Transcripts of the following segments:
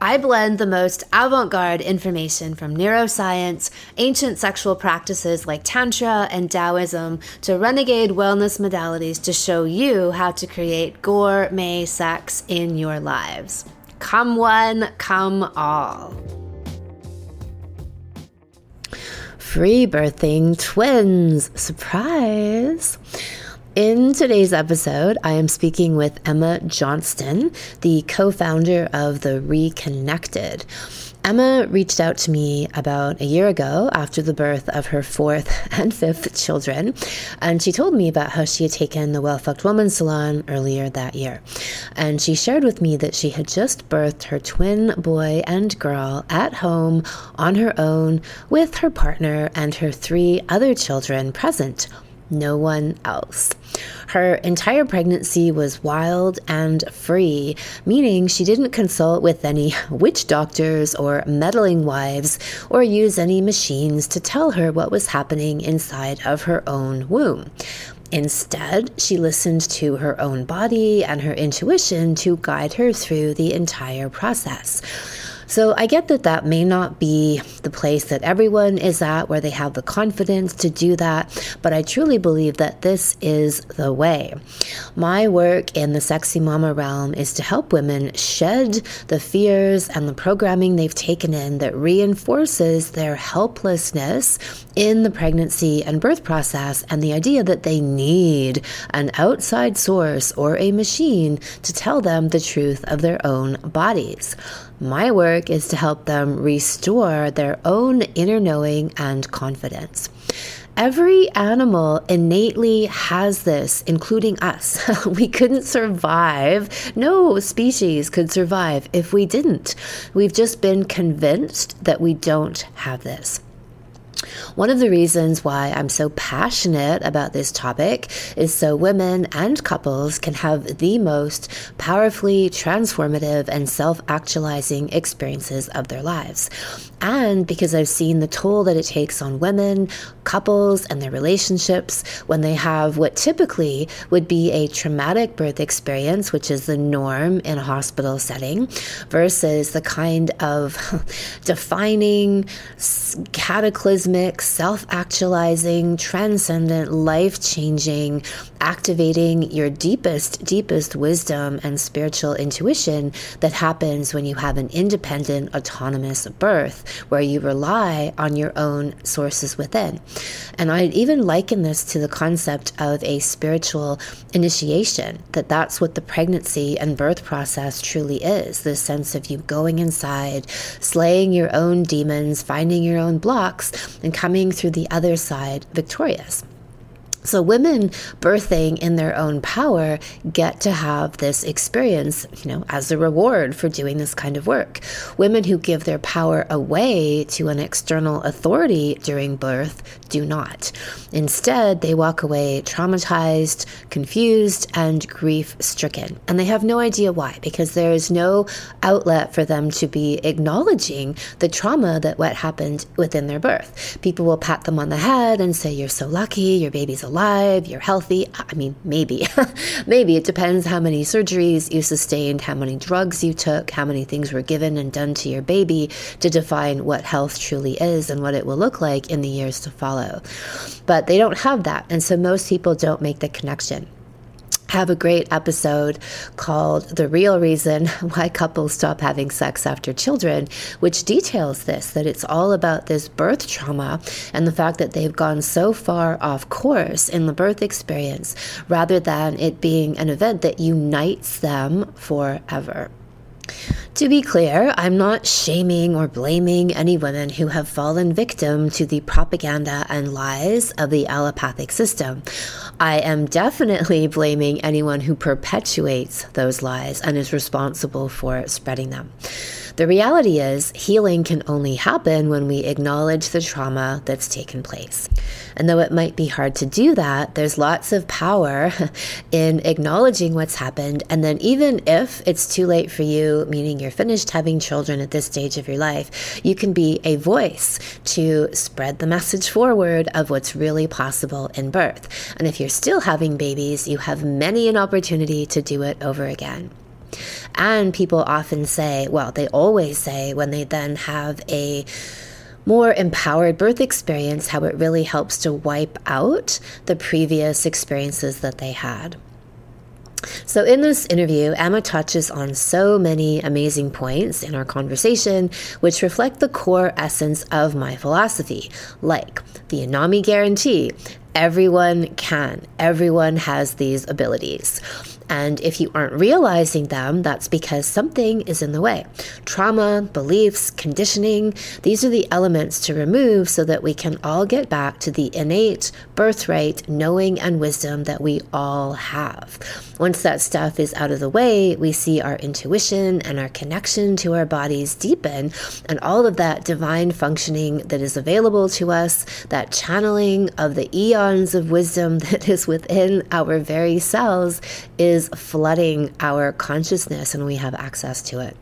I blend the most avant garde information from neuroscience, ancient sexual practices like Tantra and Taoism, to renegade wellness modalities to show you how to create gourmet sex in your lives. Come one, come all. Free birthing twins. Surprise! In today's episode, I am speaking with Emma Johnston, the co founder of The Reconnected. Emma reached out to me about a year ago after the birth of her fourth and fifth children, and she told me about how she had taken the Well Fucked Woman salon earlier that year. And she shared with me that she had just birthed her twin boy and girl at home on her own with her partner and her three other children present no one else. Her entire pregnancy was wild and free, meaning she didn't consult with any witch doctors or meddling wives or use any machines to tell her what was happening inside of her own womb. Instead, she listened to her own body and her intuition to guide her through the entire process. So I get that that may not be the place that everyone is at where they have the confidence to do that, but I truly believe that this is the way. My work in the sexy mama realm is to help women shed the fears and the programming they've taken in that reinforces their helplessness in the pregnancy and birth process and the idea that they need an outside source or a machine to tell them the truth of their own bodies. My work is to help them restore their own inner knowing and confidence. Every animal innately has this, including us. we couldn't survive. No species could survive if we didn't. We've just been convinced that we don't have this. One of the reasons why I'm so passionate about this topic is so women and couples can have the most powerfully transformative and self actualizing experiences of their lives. And because I've seen the toll that it takes on women, couples, and their relationships when they have what typically would be a traumatic birth experience, which is the norm in a hospital setting, versus the kind of defining, cataclysmic, self actualizing, transcendent, life changing, activating your deepest, deepest wisdom and spiritual intuition that happens when you have an independent, autonomous birth where you rely on your own sources within. And I'd even liken this to the concept of a spiritual initiation, that that's what the pregnancy and birth process truly is this sense of you going inside, slaying your own demons, finding your own blocks, and coming through the other side victorious. So, women birthing in their own power get to have this experience, you know, as a reward for doing this kind of work. Women who give their power away to an external authority during birth do not. Instead, they walk away traumatized, confused, and grief stricken. And they have no idea why, because there is no outlet for them to be acknowledging the trauma that what happened within their birth. People will pat them on the head and say, You're so lucky, your baby's alive alive, you're healthy. I mean, maybe. maybe it depends how many surgeries you sustained, how many drugs you took, how many things were given and done to your baby to define what health truly is and what it will look like in the years to follow. But they don't have that. And so most people don't make the connection have a great episode called The Real Reason Why Couples Stop Having Sex After Children, which details this that it's all about this birth trauma and the fact that they've gone so far off course in the birth experience rather than it being an event that unites them forever. To be clear, I'm not shaming or blaming any women who have fallen victim to the propaganda and lies of the allopathic system. I am definitely blaming anyone who perpetuates those lies and is responsible for spreading them. The reality is, healing can only happen when we acknowledge the trauma that's taken place. And though it might be hard to do that, there's lots of power in acknowledging what's happened. And then, even if it's too late for you, meaning you're finished having children at this stage of your life, you can be a voice to spread the message forward of what's really possible in birth. And if you're still having babies, you have many an opportunity to do it over again. And people often say, well, they always say when they then have a more empowered birth experience, how it really helps to wipe out the previous experiences that they had. So, in this interview, Emma touches on so many amazing points in our conversation, which reflect the core essence of my philosophy, like the Anami guarantee. Everyone can, everyone has these abilities. And if you aren't realizing them, that's because something is in the way. Trauma, beliefs, conditioning, these are the elements to remove so that we can all get back to the innate birthright knowing and wisdom that we all have. Once that stuff is out of the way, we see our intuition and our connection to our bodies deepen, and all of that divine functioning that is available to us, that channeling of the eons of wisdom that is within our very cells, is flooding our consciousness and we have access to it.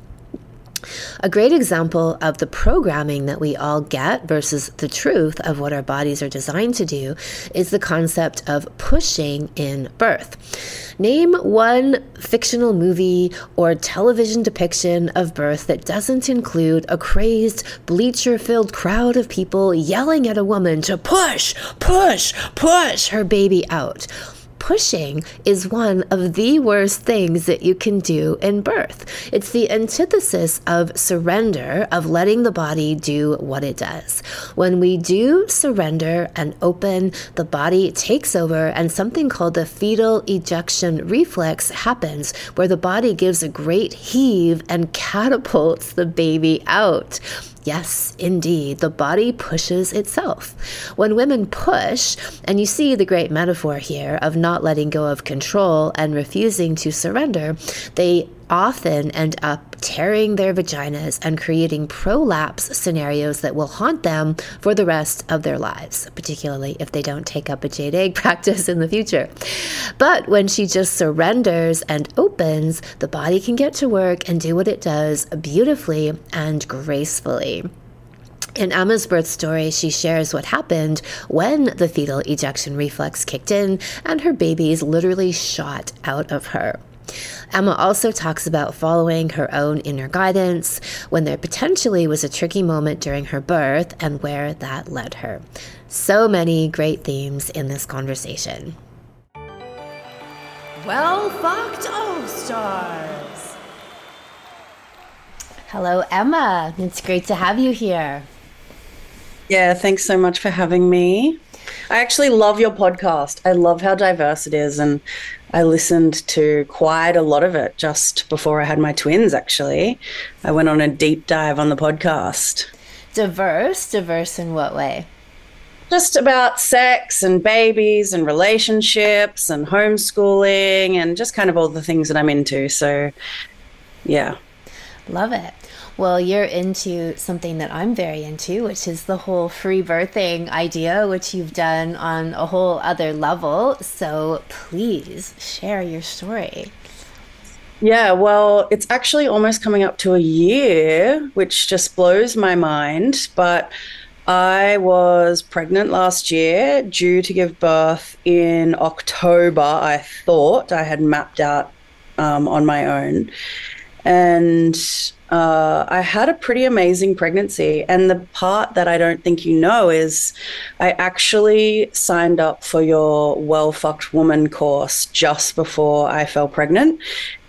A great example of the programming that we all get versus the truth of what our bodies are designed to do is the concept of pushing in birth. Name one fictional movie or television depiction of birth that doesn't include a crazed, bleacher filled crowd of people yelling at a woman to push, push, push her baby out pushing is one of the worst things that you can do in birth. It's the antithesis of surrender, of letting the body do what it does. When we do surrender and open, the body takes over, and something called the fetal ejection reflex happens, where the body gives a great heave and catapults the baby out. Yes, indeed, the body pushes itself. When women push, and you see the great metaphor here of not letting go of control and refusing to surrender, they often end up tearing their vaginas and creating prolapse scenarios that will haunt them for the rest of their lives, particularly if they don't take up a jade egg practice in the future. But when she just surrenders and opens, the body can get to work and do what it does beautifully and gracefully. In Emma's birth story, she shares what happened when the fetal ejection reflex kicked in and her babies literally shot out of her. Emma also talks about following her own inner guidance when there potentially was a tricky moment during her birth and where that led her. So many great themes in this conversation. Well fucked All Stars. Hello, Emma. It's great to have you here. Yeah, thanks so much for having me. I actually love your podcast. I love how diverse it is. And I listened to quite a lot of it just before I had my twins, actually. I went on a deep dive on the podcast. Diverse? Diverse in what way? Just about sex and babies and relationships and homeschooling and just kind of all the things that I'm into. So, yeah. Love it. Well, you're into something that I'm very into, which is the whole free birthing idea, which you've done on a whole other level. So please share your story. Yeah, well, it's actually almost coming up to a year, which just blows my mind. But I was pregnant last year, due to give birth in October, I thought I had mapped out um, on my own. And uh, I had a pretty amazing pregnancy. And the part that I don't think you know is I actually signed up for your Well Fucked Woman course just before I fell pregnant.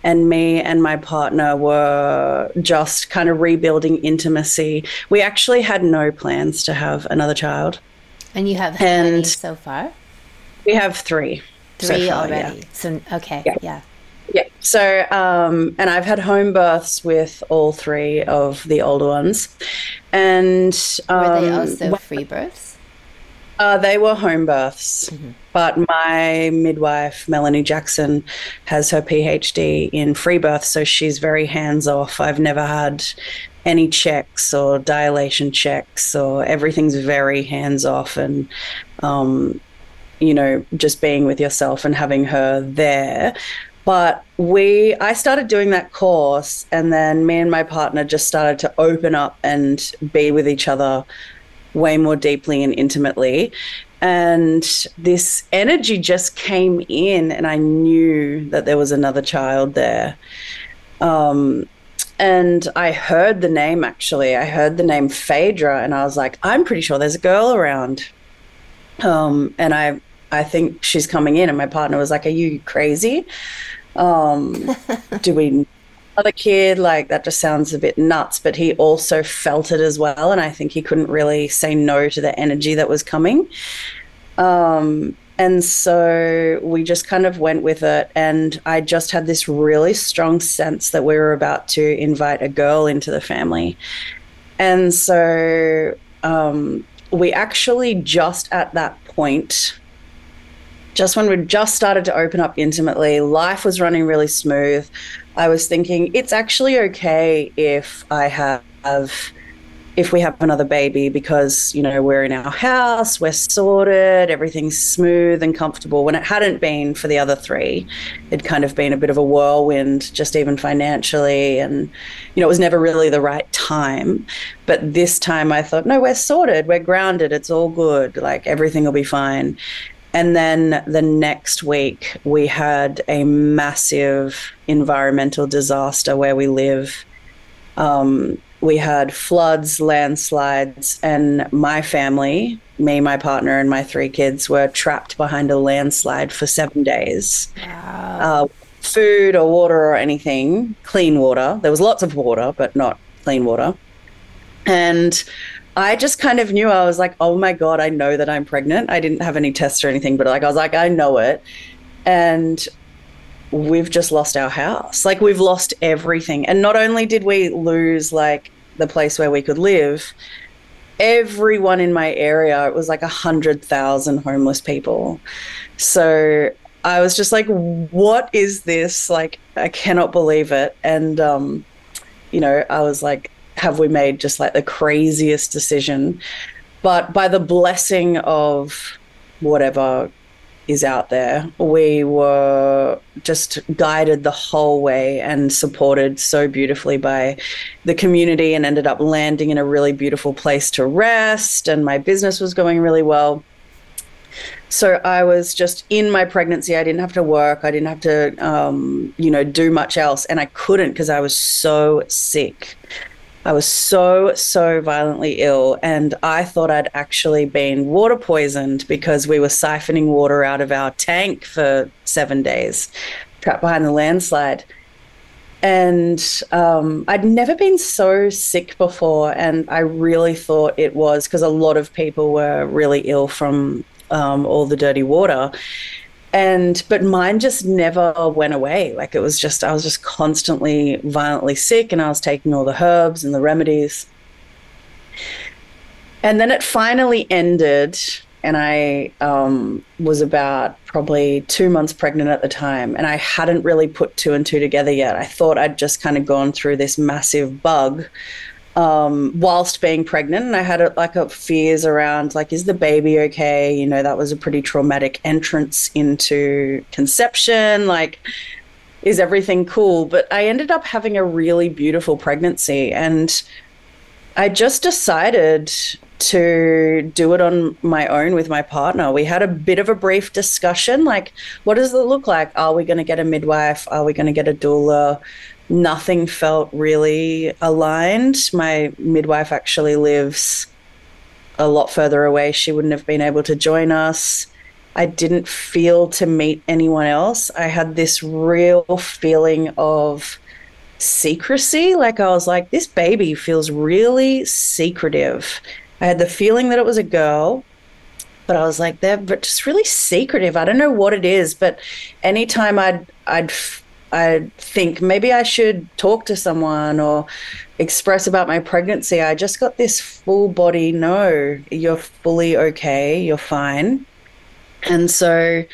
And me and my partner were just kind of rebuilding intimacy. We actually had no plans to have another child. And you have and so far? We have three. Three so far, already. Yeah. So, okay. Yeah. yeah. So, um, and I've had home births with all three of the older ones. And um, were they also free births? Uh, they were home births, mm-hmm. but my midwife, Melanie Jackson, has her PhD in free birth, so she's very hands off. I've never had any checks or dilation checks, or everything's very hands off, and um, you know, just being with yourself and having her there. But we, I started doing that course, and then me and my partner just started to open up and be with each other way more deeply and intimately. And this energy just came in, and I knew that there was another child there. Um, and I heard the name actually. I heard the name Phaedra, and I was like, I'm pretty sure there's a girl around. Um, and I, I think she's coming in. And my partner was like, Are you crazy? Um, do we other kid, like that just sounds a bit nuts, but he also felt it as well. And I think he couldn't really say no to the energy that was coming. Um, and so we just kind of went with it. And I just had this really strong sense that we were about to invite a girl into the family. And so um, we actually just at that point, just when we just started to open up intimately, life was running really smooth. I was thinking it's actually okay if I have if we have another baby because you know we're in our house we're sorted everything's smooth and comfortable. When it hadn't been for the other three it'd kind of been a bit of a whirlwind just even financially and you know it was never really the right time. But this time i thought no we're sorted we're grounded it's all good like everything will be fine and then the next week, we had a massive environmental disaster where we live. Um, we had floods, landslides, and my family, me, my partner, and my three kids, were trapped behind a landslide for seven days. Wow. Uh, food or water or anything, clean water. There was lots of water, but not clean water. And I just kind of knew I was like, oh my God, I know that I'm pregnant. I didn't have any tests or anything, but like I was like, I know it. And we've just lost our house. Like we've lost everything. And not only did we lose like the place where we could live, everyone in my area, it was like a hundred thousand homeless people. So I was just like, what is this? Like, I cannot believe it. And, um, you know, I was like, have we made just like the craziest decision? But by the blessing of whatever is out there, we were just guided the whole way and supported so beautifully by the community and ended up landing in a really beautiful place to rest. And my business was going really well. So I was just in my pregnancy. I didn't have to work. I didn't have to, um, you know, do much else. And I couldn't because I was so sick. I was so, so violently ill, and I thought I'd actually been water poisoned because we were siphoning water out of our tank for seven days, trapped behind the landslide. And um, I'd never been so sick before, and I really thought it was because a lot of people were really ill from um, all the dirty water and but mine just never went away. Like it was just i was just constantly violently sick and i was taking all the herbs and the remedies. And then it finally ended and i um, was about probably two months pregnant at the time and i hadn't really put two and two together yet. I thought i'd just kind of gone through this massive bug um, whilst being pregnant. And I had a, like a fears around like, is the baby okay? You know, that was a pretty traumatic entrance into conception. Like, is everything cool? But I ended up having a really beautiful pregnancy. And I just decided to do it on my own with my partner. We had a bit of a brief discussion like, what does it look like? Are we going to get a midwife? Are we going to get a doula? Nothing felt really aligned. My midwife actually lives a lot further away. She wouldn't have been able to join us. I didn't feel to meet anyone else. I had this real feeling of secrecy. Like I was like, this baby feels really secretive. I had the feeling that it was a girl, but I was like, they're just really secretive. I don't know what it is, but anytime I'd I'd I think maybe I should talk to someone or express about my pregnancy. I just got this full body no, you're fully okay, you're fine. And so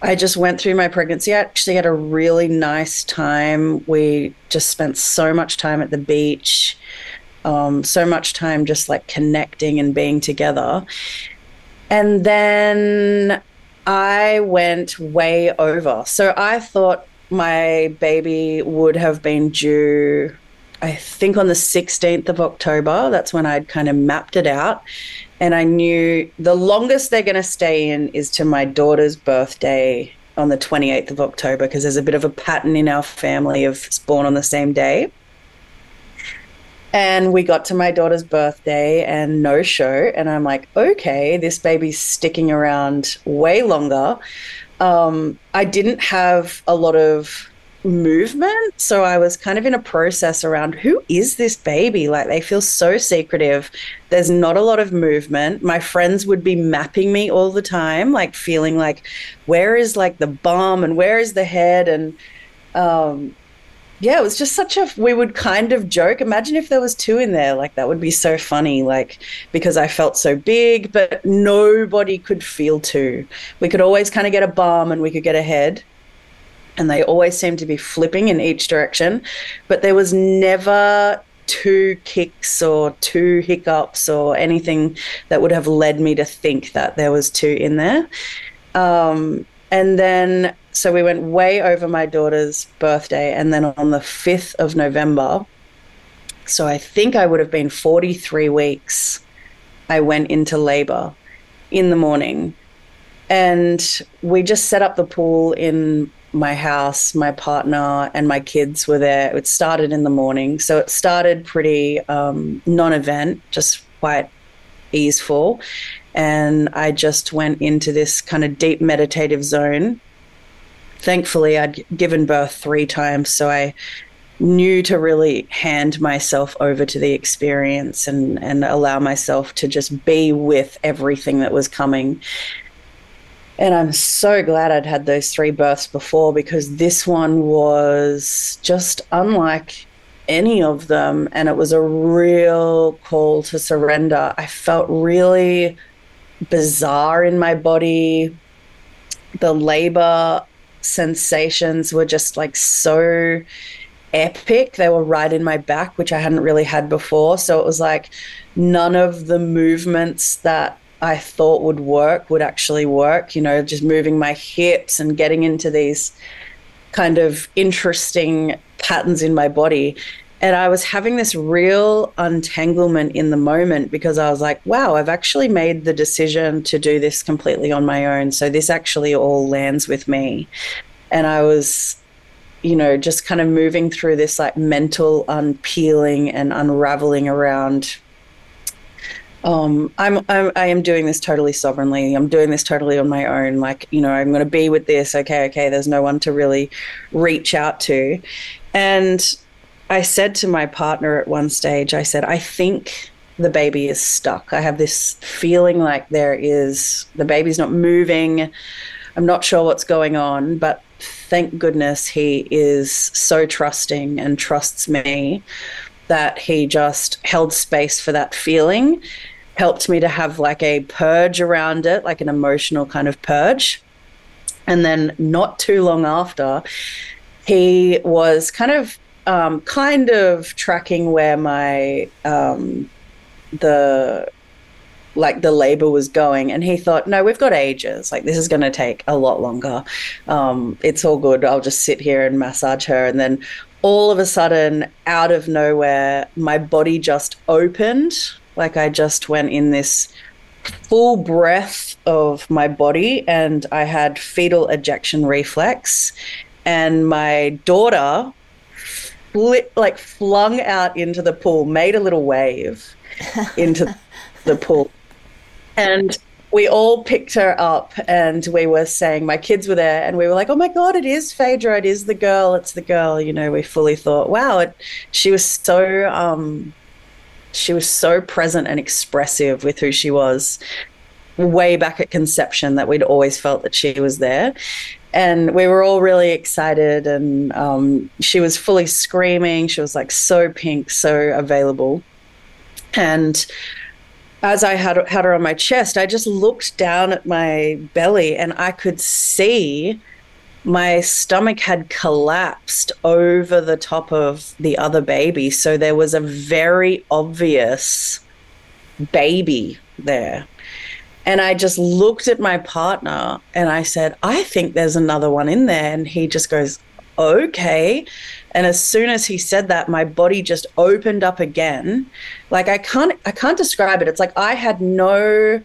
I just went through my pregnancy. I actually had a really nice time. We just spent so much time at the beach, um, so much time just like connecting and being together. And then I went way over. So I thought my baby would have been due, I think, on the 16th of October. That's when I'd kind of mapped it out. And I knew the longest they're going to stay in is to my daughter's birthday on the 28th of October because there's a bit of a pattern in our family of born on the same day. And we got to my daughter's birthday and no show. And I'm like, okay, this baby's sticking around way longer um, I didn't have a lot of movement. So I was kind of in a process around who is this baby? Like they feel so secretive. There's not a lot of movement. My friends would be mapping me all the time, like feeling like, where is like the bum and where is the head? And um, yeah, it was just such a. We would kind of joke. Imagine if there was two in there. Like that would be so funny. Like because I felt so big, but nobody could feel two. We could always kind of get a bum and we could get a head, and they always seemed to be flipping in each direction. But there was never two kicks or two hiccups or anything that would have led me to think that there was two in there. Um, and then so we went way over my daughter's birthday. And then on the 5th of November, so I think I would have been 43 weeks, I went into labor in the morning. And we just set up the pool in my house. My partner and my kids were there. It started in the morning. So it started pretty um, non event, just quite easeful. And I just went into this kind of deep meditative zone thankfully I'd given birth three times, so I knew to really hand myself over to the experience and and allow myself to just be with everything that was coming. And I'm so glad I'd had those three births before because this one was just unlike any of them. And it was a real call to surrender. I felt really bizarre in my body. The labor sensations were just like so epic. They were right in my back, which I hadn't really had before. So it was like none of the movements that I thought would work would actually work. You know, just moving my hips and getting into these kind of interesting patterns in my body. And I was having this real untanglement in the moment because I was like, wow, I've actually made the decision to do this completely on my own. So this actually all lands with me. And I was, you know, just kind of moving through this like mental unpeeling and unraveling around. Um, I'm, I'm I am doing this totally sovereignly. I'm doing this totally on my own. Like, you know, I'm going to be with this. Okay, okay. There's no one to really reach out to, and I said to my partner at one stage, I said, I think the baby is stuck. I have this feeling like there is, the baby's not moving. I'm not sure what's going on, but thank goodness he is so trusting and trusts me that he just held space for that feeling, helped me to have like a purge around it, like an emotional kind of purge. And then, not too long after, he was kind of um, kind of tracking where my um, the like the labor was going and he thought no we've got ages. Like this is going to take a lot longer. Um, it's all good. I'll just sit here and massage her. And then all of a sudden out of nowhere my body just opened. Like i just went in this full breath of my body and i had fetal ejection reflex. And my daughter like flung out into the pool, made a little wave into the pool. And we all picked her up and we were saying, my kids were there and we were like, oh my God, it is Phaedra. It is the girl. It's the girl. You know, we fully thought, wow, it, she was so, um, she was so present and expressive with who she was way back at conception that we'd always felt that she was there. And we were all really excited and um, she was fully screaming. She was like so pink so available. And as i had, had her on my chest i just looked down at my belly and i could see my stomach had collapsed over the top of the other baby. So there was a very obvious baby there and I just looked at my partner and I said, I think there's another one in there. And he just goes, okay. And as soon as he said that, my body just opened up again. Like I can't I can't describe it. It's like I had no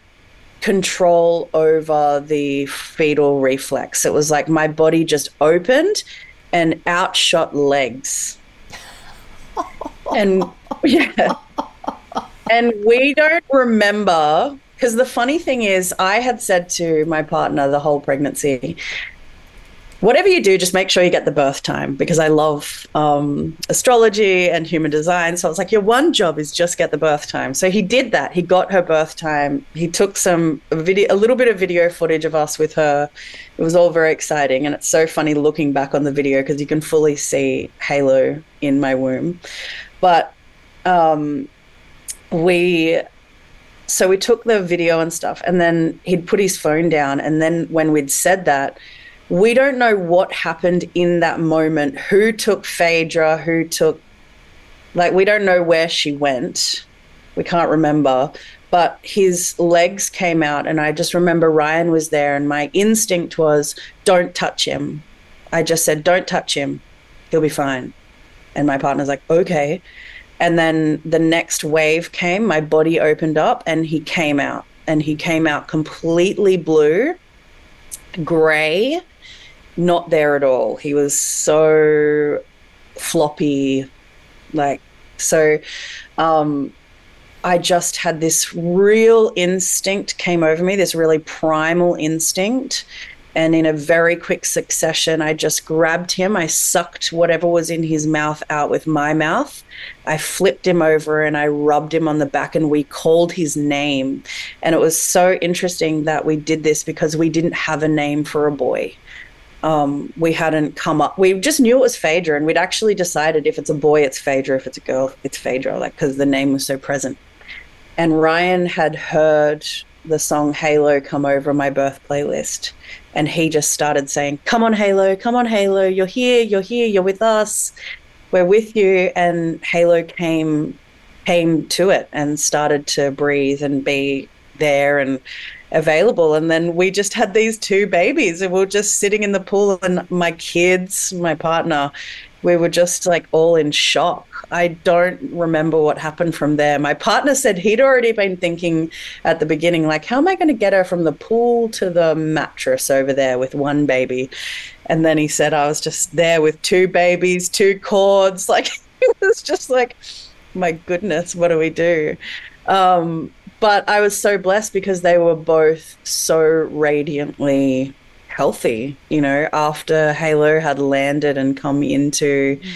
control over the fetal reflex. It was like my body just opened and outshot legs. and yeah. And we don't remember because the funny thing is, I had said to my partner the whole pregnancy, whatever you do, just make sure you get the birth time because I love um, astrology and human design. So I was like, your one job is just get the birth time. So he did that. He got her birth time. He took some video, a little bit of video footage of us with her. It was all very exciting, and it's so funny looking back on the video because you can fully see Halo in my womb. But um, we so we took the video and stuff, and then he'd put his phone down. And then when we'd said that, we don't know what happened in that moment. Who took Phaedra? Who took, like, we don't know where she went. We can't remember. But his legs came out, and I just remember Ryan was there, and my instinct was, don't touch him. I just said, don't touch him. He'll be fine. And my partner's like, okay. And then the next wave came, my body opened up, and he came out. And he came out completely blue, gray, not there at all. He was so floppy, like, so. Um, I just had this real instinct came over me, this really primal instinct and in a very quick succession, I just grabbed him. I sucked whatever was in his mouth out with my mouth. I flipped him over and I rubbed him on the back, and we called his name. And it was so interesting that we did this because we didn't have a name for a boy. Um, we hadn't come up. We just knew it was Phaedra, and we'd actually decided if it's a boy, it's Phaedra. If it's a girl, it's Phaedra. Like because the name was so present. And Ryan had heard the song Halo come over my birth playlist and he just started saying, Come on, Halo, come on, Halo, you're here, you're here, you're with us, we're with you. And Halo came came to it and started to breathe and be there and available. And then we just had these two babies and we were just sitting in the pool and my kids, my partner, we were just like all in shock. I don't remember what happened from there. My partner said he'd already been thinking at the beginning, like, how am I going to get her from the pool to the mattress over there with one baby? And then he said, I was just there with two babies, two cords. Like, it was just like, my goodness, what do we do? Um, but I was so blessed because they were both so radiantly healthy. You know, after Halo had landed and come into mm.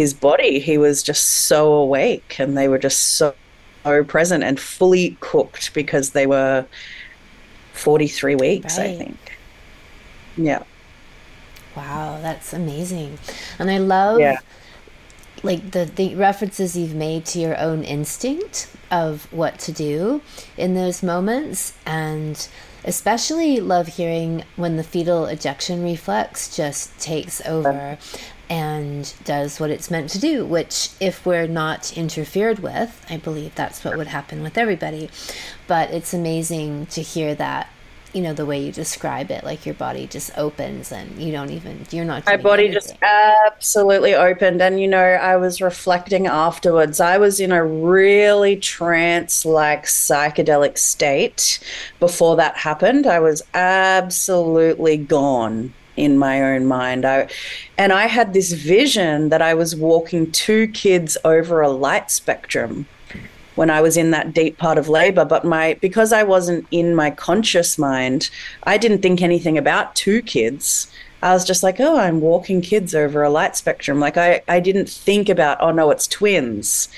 His body, he was just so awake and they were just so, so present and fully cooked because they were 43 weeks, right. I think. Yeah. Wow, that's amazing. And I love yeah. like the the references you've made to your own instinct of what to do in those moments and especially love hearing when the fetal ejection reflex just takes over and does what it's meant to do, which, if we're not interfered with, I believe that's what would happen with everybody. But it's amazing to hear that you know the way you describe it like your body just opens and you don't even you're not my body anything. just absolutely opened and you know i was reflecting afterwards i was in a really trance like psychedelic state before that happened i was absolutely gone in my own mind i and i had this vision that i was walking two kids over a light spectrum when I was in that deep part of labor. But my because I wasn't in my conscious mind, I didn't think anything about two kids. I was just like, oh, I'm walking kids over a light spectrum. Like I, I didn't think about, oh no, it's twins.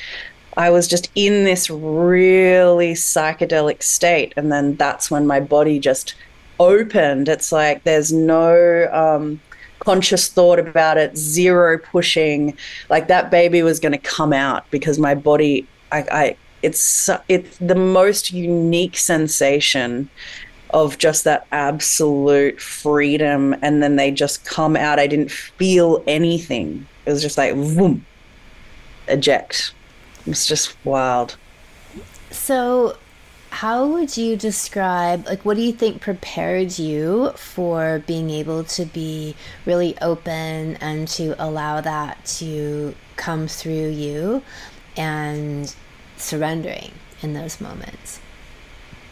I was just in this really psychedelic state. And then that's when my body just opened. It's like there's no um, conscious thought about it, zero pushing. Like that baby was going to come out because my body, I, I, it's it's the most unique sensation of just that absolute freedom, and then they just come out. I didn't feel anything. It was just like boom, eject. It's just wild. So how would you describe like what do you think prepared you for being able to be really open and to allow that to come through you and surrendering in those moments?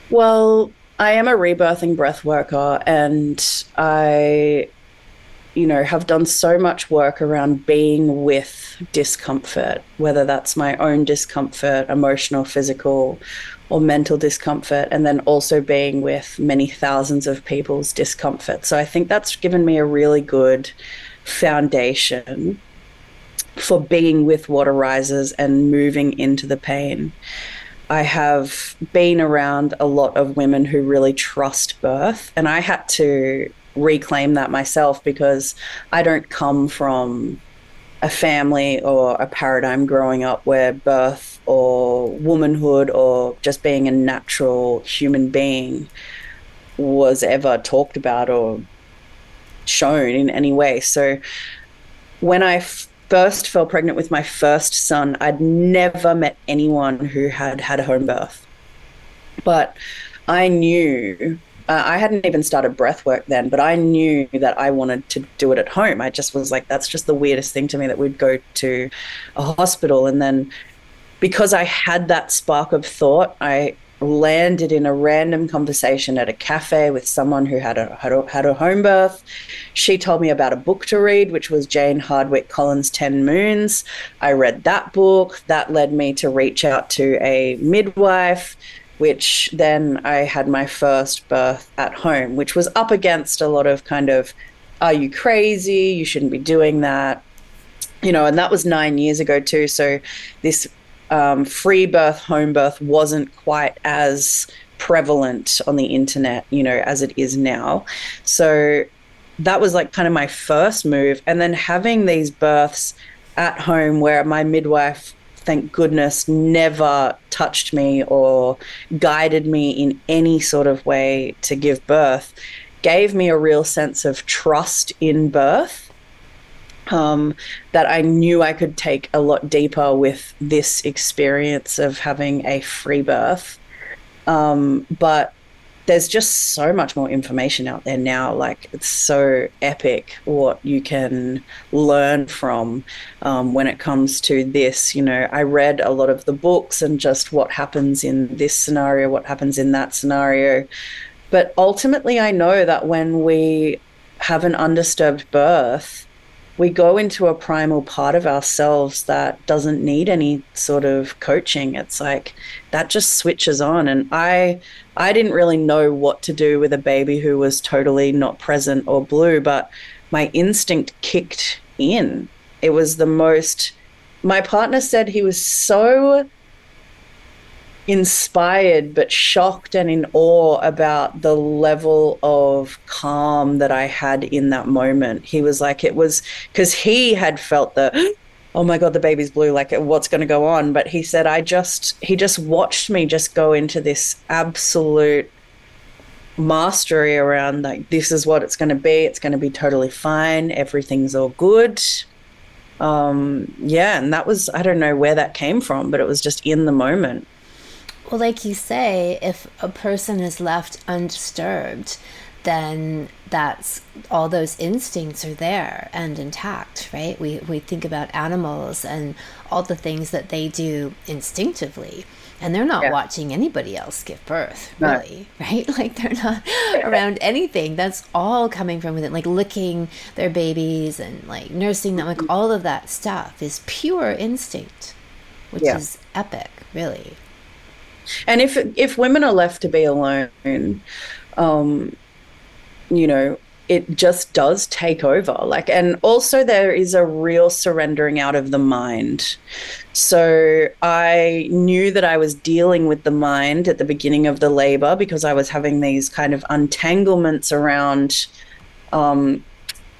Well i am a rebirthing breath worker and i you know have done so much work around being with discomfort whether that's my own discomfort emotional physical or mental discomfort, and then also being with many thousands of people's discomfort. So I think that's given me a really good foundation for being with what arises and moving into the pain. I have been around a lot of women who really trust birth, and I had to reclaim that myself because I don't come from a family or a paradigm growing up where birth or womanhood or just being a natural human being was ever talked about or shown in any way. So when I first fell pregnant with my first son, I'd never met anyone who had had a home birth. But I knew uh, I hadn't even started breath work then, but I knew that I wanted to do it at home. I just was like, that's just the weirdest thing to me that we'd go to a hospital. And then because I had that spark of thought, I landed in a random conversation at a cafe with someone who had a, had a, had a home birth. She told me about a book to read, which was Jane Hardwick Collins' 10 Moons. I read that book. That led me to reach out to a midwife which then I had my first birth at home, which was up against a lot of kind of, are you crazy? You shouldn't be doing that. You know, and that was nine years ago too. So this um, free birth, home birth wasn't quite as prevalent on the internet, you know, as it is now. So that was like kind of my first move. And then having these births at home where my midwife thank goodness, never touched me or guided me in any sort of way to give birth, gave me a real sense of trust in birth. Um, that I knew I could take a lot deeper with this experience of having a free birth. Um, but there's just so much more information out there now. Like it's so epic what you can learn from um, when it comes to this. You know, I read a lot of the books and just what happens in this scenario, what happens in that scenario. But ultimately, I know that when we have an undisturbed birth, we go into a primal part of ourselves that doesn't need any sort of coaching. It's like that just switches on. And i i didn't really know what to do with a baby who was totally not present or blue but my instinct kicked in. It was the most my partner said he was so inspired but shocked and in awe about the level of calm that I had in that moment. He was like, it was because he had felt the, oh my God, the baby's blue, like what's going to go on? But he said, I just, he just watched me just go into this absolute mastery around like, this is what it's going to be. It's going to be totally fine. Everything's all good. Um, yeah. And that was, I don't know where that came from, but it was just in the moment. Well, like you say, if a person is left undisturbed, then that's all those instincts are there and intact, right? We we think about animals and all the things that they do instinctively. And they're not yeah. watching anybody else give birth, really, no. right? Like they're not around anything. That's all coming from within, like licking their babies and like nursing them. Like mm-hmm. all of that stuff is pure instinct, which yeah. is epic, really. And if if women are left to be alone, um, you know, it just does take over. Like, and also there is a real surrendering out of the mind. So I knew that I was dealing with the mind at the beginning of the labor because I was having these kind of untanglements around, um,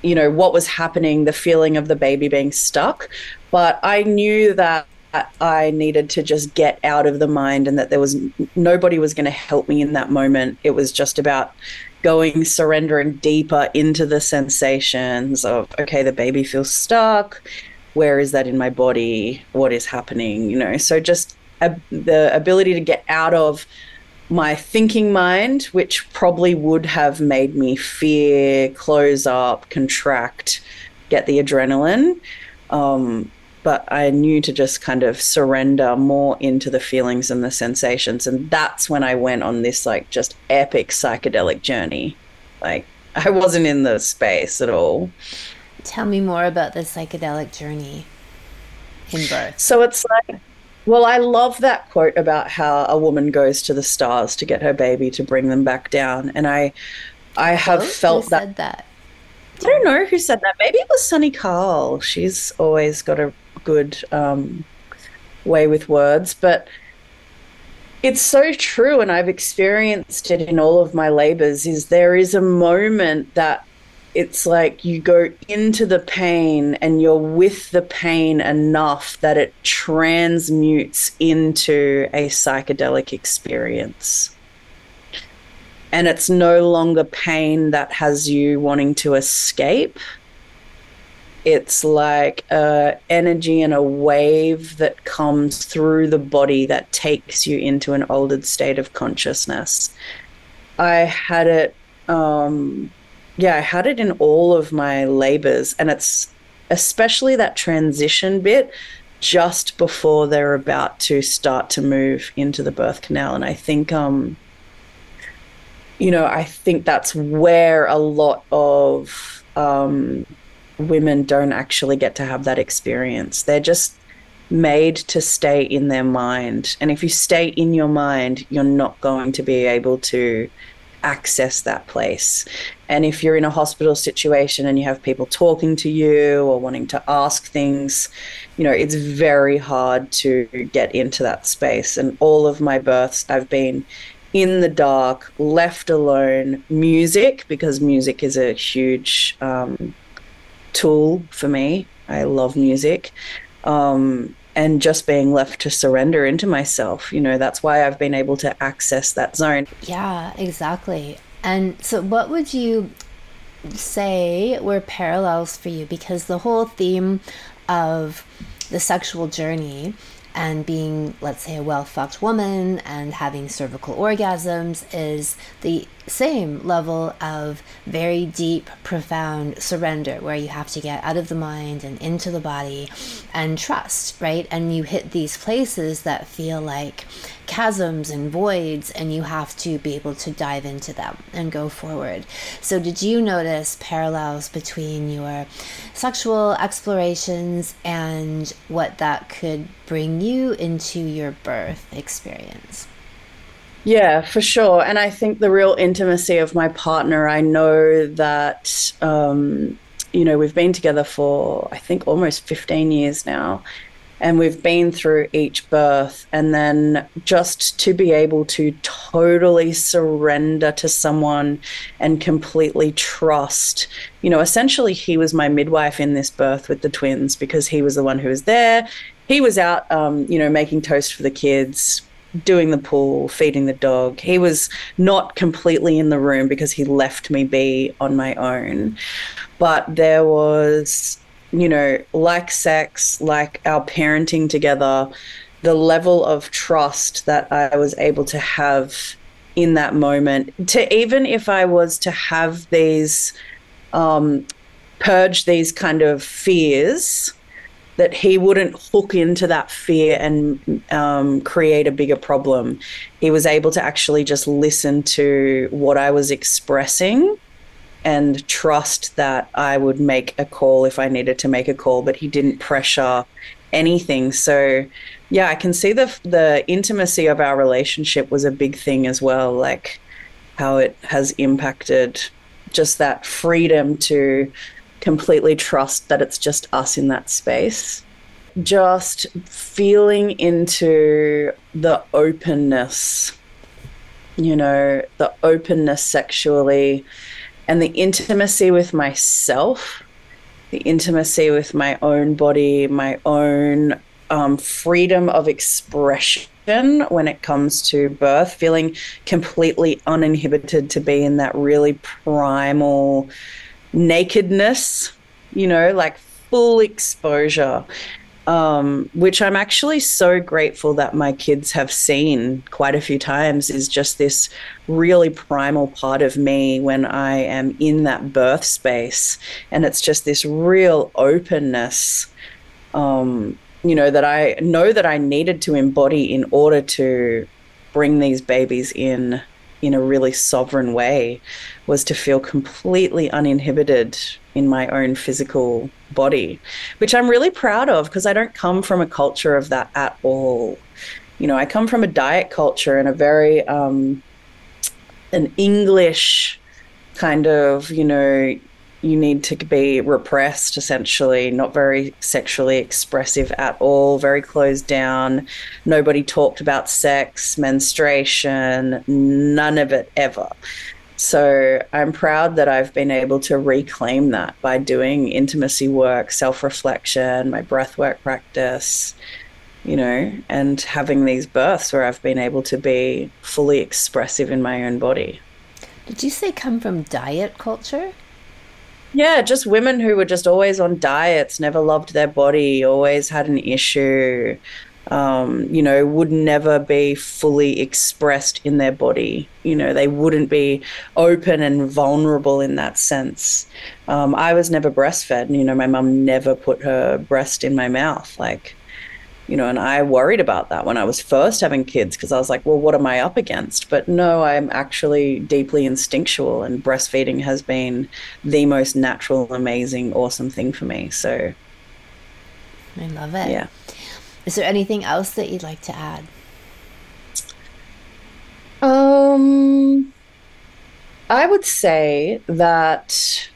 you know, what was happening, the feeling of the baby being stuck. But I knew that I needed to just get out of the mind and that there was nobody was going to help me in that moment. It was just about going surrendering deeper into the sensations of okay the baby feels stuck. Where is that in my body? What is happening? You know so just the ability to get out of my thinking mind which probably would have made me fear close up contract get the adrenaline um, but I knew to just kind of surrender more into the feelings and the sensations. And that's when I went on this like just epic psychedelic journey. Like I wasn't in the space at all. Tell me more about the psychedelic journey in birth. So it's like, well, I love that quote about how a woman goes to the stars to get her baby to bring them back down. And I, I have felt Who that, said that. I don't know who said that. Maybe it was Sunny Carl. She's always got a good um, way with words, but it's so true, and I've experienced it in all of my labors. Is there is a moment that it's like you go into the pain and you're with the pain enough that it transmutes into a psychedelic experience. And it's no longer pain that has you wanting to escape it's like a energy and a wave that comes through the body that takes you into an altered state of consciousness. I had it, um, yeah, I had it in all of my labors, and it's especially that transition bit just before they're about to start to move into the birth canal. And I think, um, you know, I think that's where a lot of um, women don't actually get to have that experience. They're just made to stay in their mind. And if you stay in your mind, you're not going to be able to access that place. And if you're in a hospital situation and you have people talking to you or wanting to ask things, you know, it's very hard to get into that space. And all of my births, I've been in the dark, left alone, music, because music is a huge um, tool for me. I love music. Um, and just being left to surrender into myself. You know, that's why I've been able to access that zone. Yeah, exactly. And so, what would you say were parallels for you? Because the whole theme of the sexual journey and being, let's say, a well fucked woman and having cervical orgasms is the same level of very deep, profound surrender where you have to get out of the mind and into the body and trust, right? And you hit these places that feel like chasms and voids, and you have to be able to dive into them and go forward. So, did you notice parallels between your sexual explorations and what that could bring you into your birth experience? Yeah, for sure. And I think the real intimacy of my partner, I know that, um, you know, we've been together for, I think, almost 15 years now. And we've been through each birth. And then just to be able to totally surrender to someone and completely trust, you know, essentially, he was my midwife in this birth with the twins because he was the one who was there. He was out, um, you know, making toast for the kids, doing the pool, feeding the dog. He was not completely in the room because he left me be on my own. But there was, you know, like sex, like our parenting together, the level of trust that I was able to have in that moment. To even if I was to have these, um, purge these kind of fears that he wouldn't hook into that fear and um, create a bigger problem. He was able to actually just listen to what I was expressing and trust that I would make a call if I needed to make a call, but he didn't pressure anything. So, yeah, I can see the the intimacy of our relationship was a big thing as well, like how it has impacted just that freedom to completely trust that it's just us in that space. Just feeling into the openness, you know, the openness sexually and the intimacy with myself, the intimacy with my own body, my own um, freedom of expression when it comes to birth, feeling completely uninhibited to be in that really primal nakedness, you know, like full exposure. Um, which I'm actually so grateful that my kids have seen quite a few times is just this really primal part of me when I am in that birth space. And it's just this real openness um, you know, that I know that I needed to embody in order to bring these babies in in a really sovereign way was to feel completely uninhibited in my own physical body, which I'm really proud of because I don't come from a culture of that at all. You know, I come from a diet culture and a very um, an English kind of, you know, you need to be repressed essentially not very sexually expressive at all very closed down. Nobody talked about sex menstruation none of it ever. So i'm proud that i've been able to reclaim that by doing intimacy work self-reflection my breath work practice you know and having these births where i've been able to be fully expressive in my own body. Did you say come from diet culture yeah, just women who were just always on diets, never loved their body, always had an issue, um, you know, would never be fully expressed in their body. You know, they wouldn't be open and vulnerable in that sense. Um, I was never breastfed. and, You know, my mum never put her breast in my mouth. Like, you know, and I worried about that when I was first having kids because I was like, well, what am I up against? But no, I'm actually deeply instinctual, and breastfeeding has been the most natural, amazing, awesome thing for me. So I love it. Yeah. Is there anything else that you'd like to add? Um, I would say that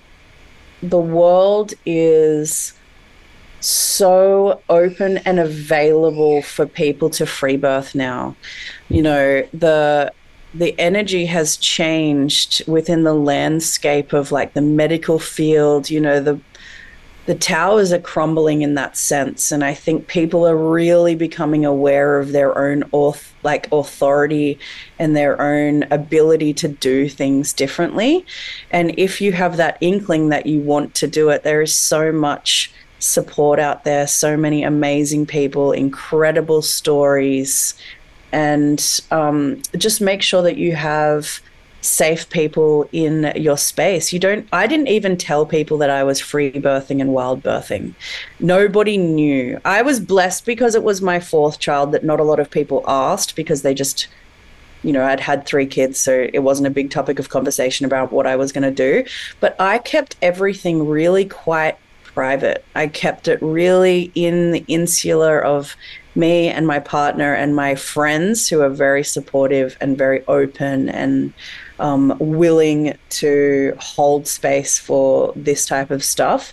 the world is so open and available for people to free birth now. You know, the the energy has changed within the landscape of like the medical field, you know, the the towers are crumbling in that sense and i think people are really becoming aware of their own auth- like authority and their own ability to do things differently and if you have that inkling that you want to do it there is so much support out there. So many amazing people, incredible stories, and um, just make sure that you have safe people in your space. You don't, I didn't even tell people that I was free birthing and wild birthing. Nobody knew. I was blessed because it was my fourth child that not a lot of people asked because they just, you know, I'd had three kids, so it wasn't a big topic of conversation about what I was going to do. But I kept everything really quite private. I kept it really in the insular of me and my partner and my friends who are very supportive and very open and um, willing to hold space for this type of stuff.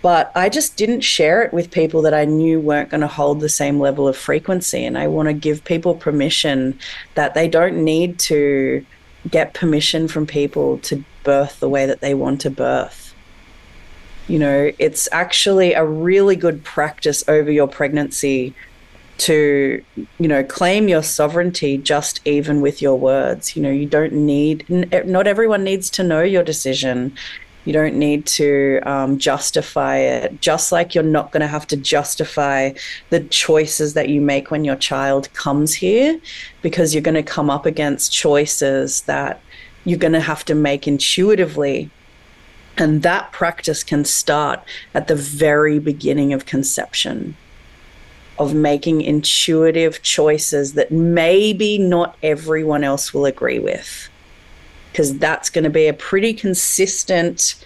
But I just didn't share it with people that I knew weren't going to hold the same level of frequency. And I want to give people permission that they don't need to get permission from people to birth the way that they want to birth you know, it's actually a really good practice over your pregnancy to, you know, claim your sovereignty just even with your words. You know, you don't need, not everyone needs to know your decision. You don't need to um, justify it, just like you're not going to have to justify the choices that you make when your child comes here, because you're going to come up against choices that you're going to have to make intuitively and that practice can start at the very beginning of conception, of making intuitive choices that maybe not everyone else will agree with. Because that's going to be a pretty consistent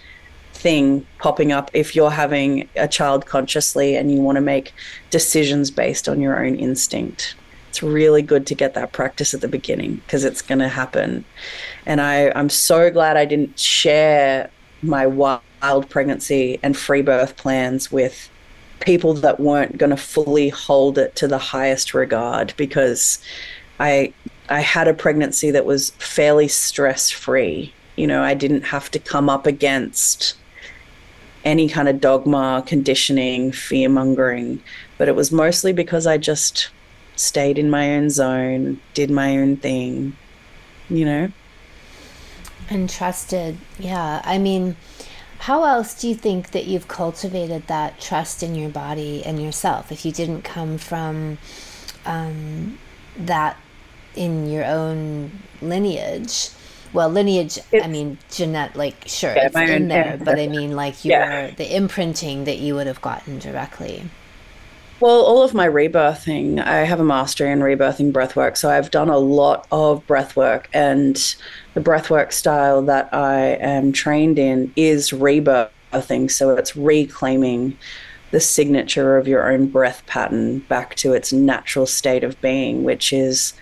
thing popping up if you're having a child consciously and you want to make decisions based on your own instinct. it's really good to get that practice at the beginning because it's going to happen. And I, I'm so glad I didn't share my wild pregnancy and free birth plans with people that weren't going to fully hold it to the highest regard because I I had a pregnancy that was fairly stress free. You know, I didn't have to come up against any kind of dogma, conditioning, fear mongering, but it was mostly because I just stayed in my own zone, did my own thing, you know? And trusted. Yeah. I mean, how else do you think that you've cultivated that trust in your body and yourself if you didn't come from um, that in your own lineage? Well, lineage, it's, I mean, Jeanette, like, sure, yeah, it's in there, but I mean, like, your yeah. the imprinting that you would have gotten directly. Well, all of my rebirthing, I have a master in rebirthing breathwork, so I've done a lot of breathwork, and the breathwork style that I am trained in is rebirthing, so it's reclaiming the signature of your own breath pattern back to its natural state of being, which is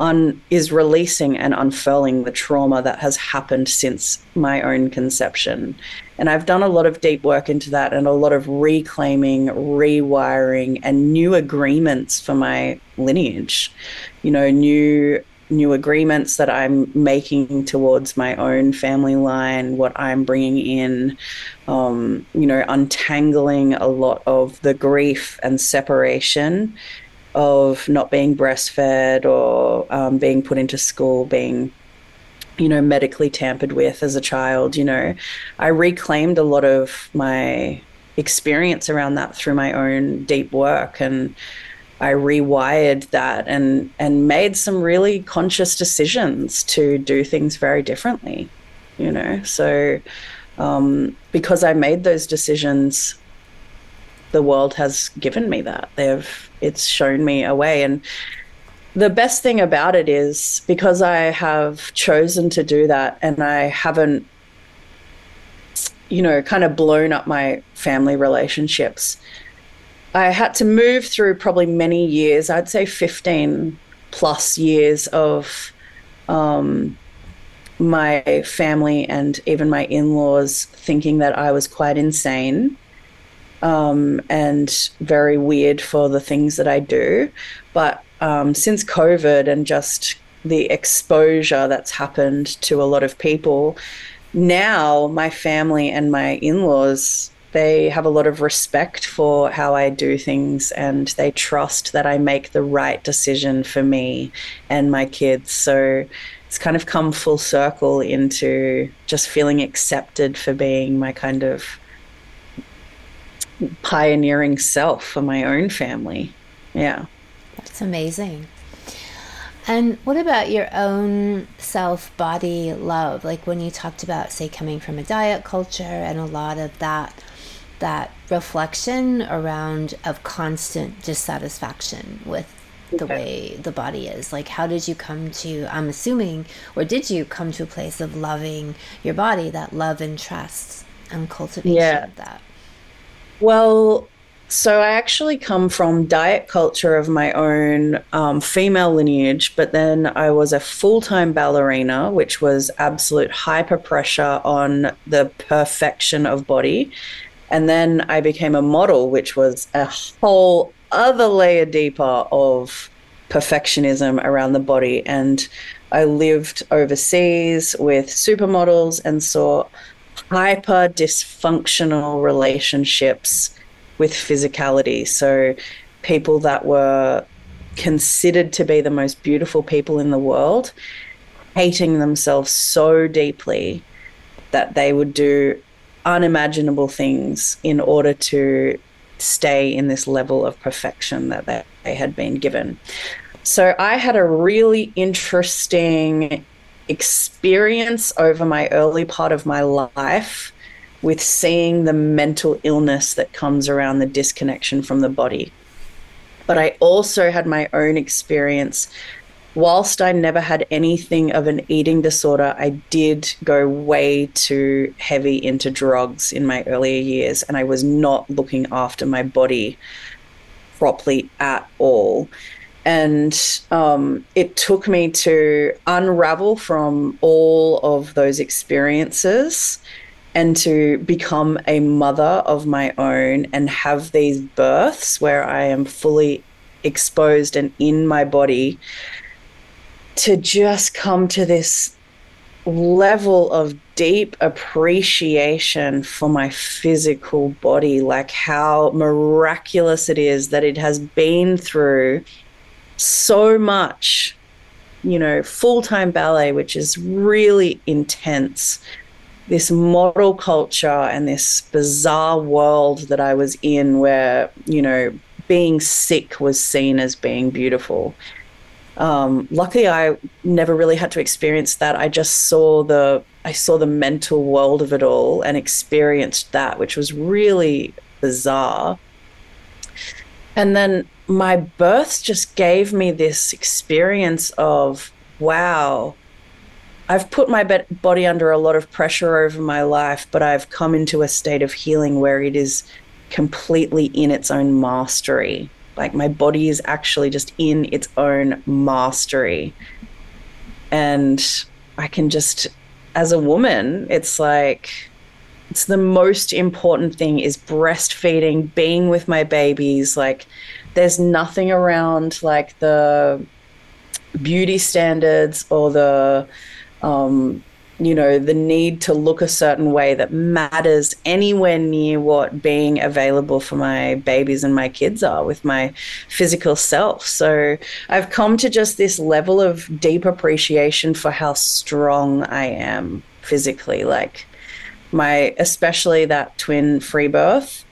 un, is releasing and unfurling the trauma that has happened since my own conception. And I've done a lot of deep work into that and a lot of reclaiming, rewiring, and new agreements for my lineage. You know, new new agreements that I'm making towards my own family line, what I'm bringing in, um, you know, untangling a lot of the grief and separation of not being breastfed or um, being put into school, being you know medically tampered with as a child you know. I reclaimed a lot of my experience around that through my own deep work and I rewired that and and made some really conscious decisions to do things very differently you know. So um, because I made those decisions the world has given me that they've it's shown me a way. And the best thing about it is because I have chosen to do that and I haven't, you know, kind of blown up my family relationships. I had to move through probably many years, I'd say 15 plus years of um, my family and even my in laws thinking that I was quite insane um, and very weird for the things that I do. But um, since COVID and just the exposure that's happened to a lot of people, now my family and my in laws they have a lot of respect for how I do things and they trust that I make the right decision for me and my kids. So it's kind of come full circle into just feeling accepted for being my kind of pioneering self for my own family. Yeah. That's amazing. And what about your own self body love? Like when you talked about, say, coming from a diet culture and a lot of that that reflection around of constant dissatisfaction with the way the body is like how did you come to i'm assuming or did you come to a place of loving your body that love and trust and cultivation yeah. of that well, so I actually come from diet culture of my own um, female lineage, but then I was a full time ballerina, which was absolute hyper pressure on the perfection of body. And then I became a model, which was a whole other layer deeper of perfectionism around the body. And I lived overseas with supermodels and saw hyper dysfunctional relationships with physicality. So, people that were considered to be the most beautiful people in the world, hating themselves so deeply that they would do unimaginable things in order to stay in this level of perfection that they, had been given. So I had a really interesting experience over my early part of my life with seeing the mental illness that comes around the disconnection from the body. But I also had my own experience. Whilst I never had anything of an eating disorder, I did go way too heavy into drugs in my earlier years, and I was not looking after my body properly at all. And um, it took me to unravel from all of those experiences and to become a mother of my own and have these births where I am fully exposed and in my body to just come to this level of deep appreciation for my physical body, like how miraculous it is that it has been through so much, you know, full time ballet, which is really intense. This model culture and this bizarre world that I was in, where, you know, being sick was seen as being beautiful. Um, luckily, I never really had to experience that. I just saw the I saw the mental world of it all and experienced that, which was really bizarre. And then my births just gave me this experience of wow, I've put my body under a lot of pressure over my life, but I've come into a state of healing where it is completely in its own mastery. Like my body is actually just in its own mastery. And I can just, as a woman, it's like, it's the most important thing is breastfeeding, being with my babies. Like, there's nothing around like the beauty standards or the um, you know the need to look a certain way that matters anywhere near what being available for my babies and my kids are with my physical self so i've come to just this level of deep appreciation for how strong i am physically like my especially that twin free birth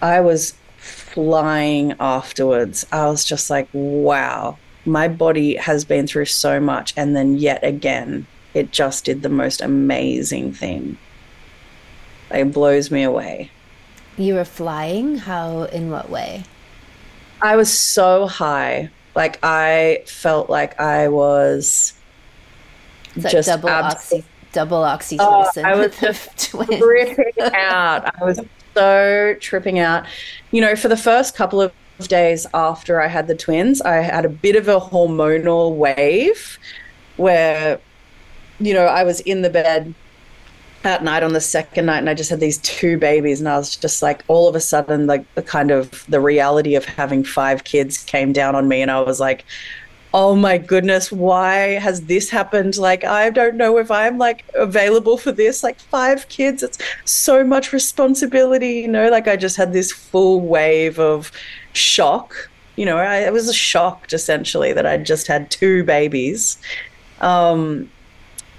i was flying afterwards. I was just like, wow, my body has been through so much. And then yet again, it just did the most amazing thing. It blows me away. You were flying? How, in what way? I was so high. Like, I felt like I was just double, abs- oxy- double oh, oxytocin. Oh, I was tripping out. I was so tripping out. You know, for the first couple of days after I had the twins, I had a bit of a hormonal wave where, you know, I was in the bed at night on the second night and I just had these two babies and I was just like all of a sudden like the kind of the reality of having five kids came down on me and I was like oh my goodness, why has this happened? Like, I don't know if I'm like available for this. Like, five kids, it's so much responsibility, you know? Like, I just had this full wave of shock. You know, I, was shocked essentially that I'd just had two babies. Um,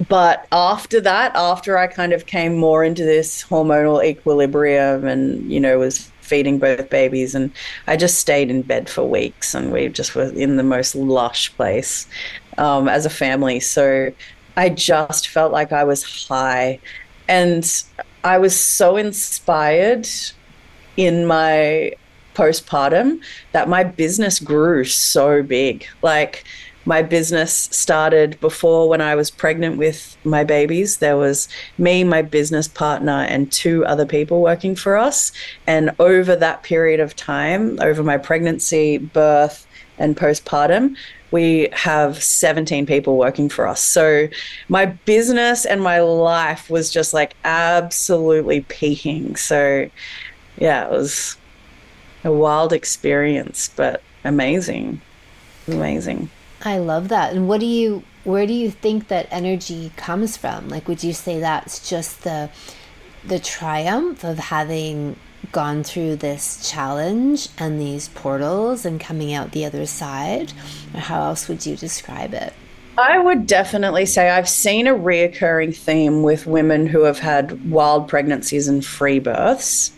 but after that, after I kind of came more into this hormonal equilibrium and, you know, was feeding both babies. And I just stayed in bed for weeks and we just were in the most lush place um, as a family. So I just felt like I was high. And I was so inspired in my postpartum that my business grew so big. Like, my business started before when I was pregnant with my babies. There was me, my business partner, and two other people working for us. And over that period of time, over my pregnancy, birth, and postpartum, we have 17 people working for us. So my business and my life was just like absolutely peaking. So yeah, it was a wild experience, but amazing. Amazing. I love that. And what do you where do you think that energy comes from? Like would you say that's just the the triumph of having gone through this challenge and these portals and coming out the other side? Or how else would you describe it? I would definitely say I've seen a reoccurring theme with women who have had wild pregnancies and free births.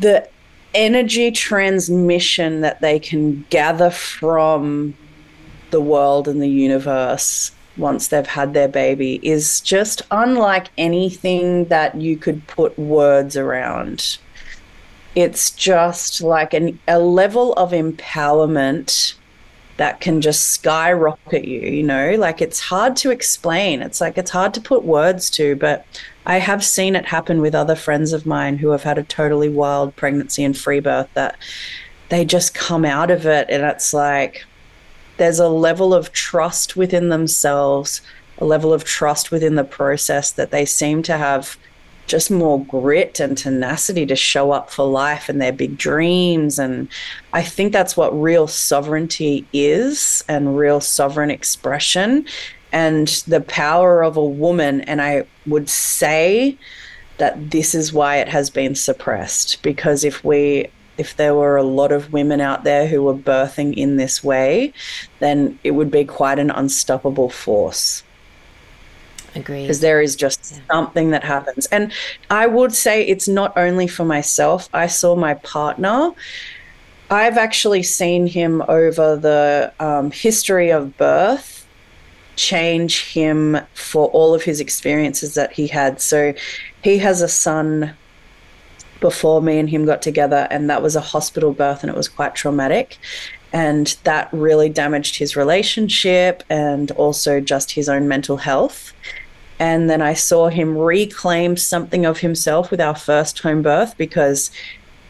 The energy transmission that they can gather from the world and the universe once they've had their baby is just unlike anything that you could put words around. It's just like an, a level of empowerment that can just skyrocket you, you know? Like it's hard to explain. It's like it's hard to put words to, but I have seen it happen with other friends of mine who have had a totally wild pregnancy and free birth that they just come out of it and it's like there's a level of trust within themselves, a level of trust within the process that they seem to have just more grit and tenacity to show up for life and their big dreams. And I think that's what real sovereignty is and real sovereign expression and the power of a woman. And I would say that this is why it has been suppressed because if we if there were a lot of women out there who were birthing in this way, then it would be quite an unstoppable force. Agreed. Because there is just yeah. something that happens. And I would say it's not only for myself. I saw my partner. I've actually seen him over the um, history of birth change him for all of his experiences that he had. So he has a son before me and him got together, and that was a hospital birth, and it was quite traumatic. And that really damaged his relationship and also just his own mental health. And then I saw him reclaim something of himself with our first home birth because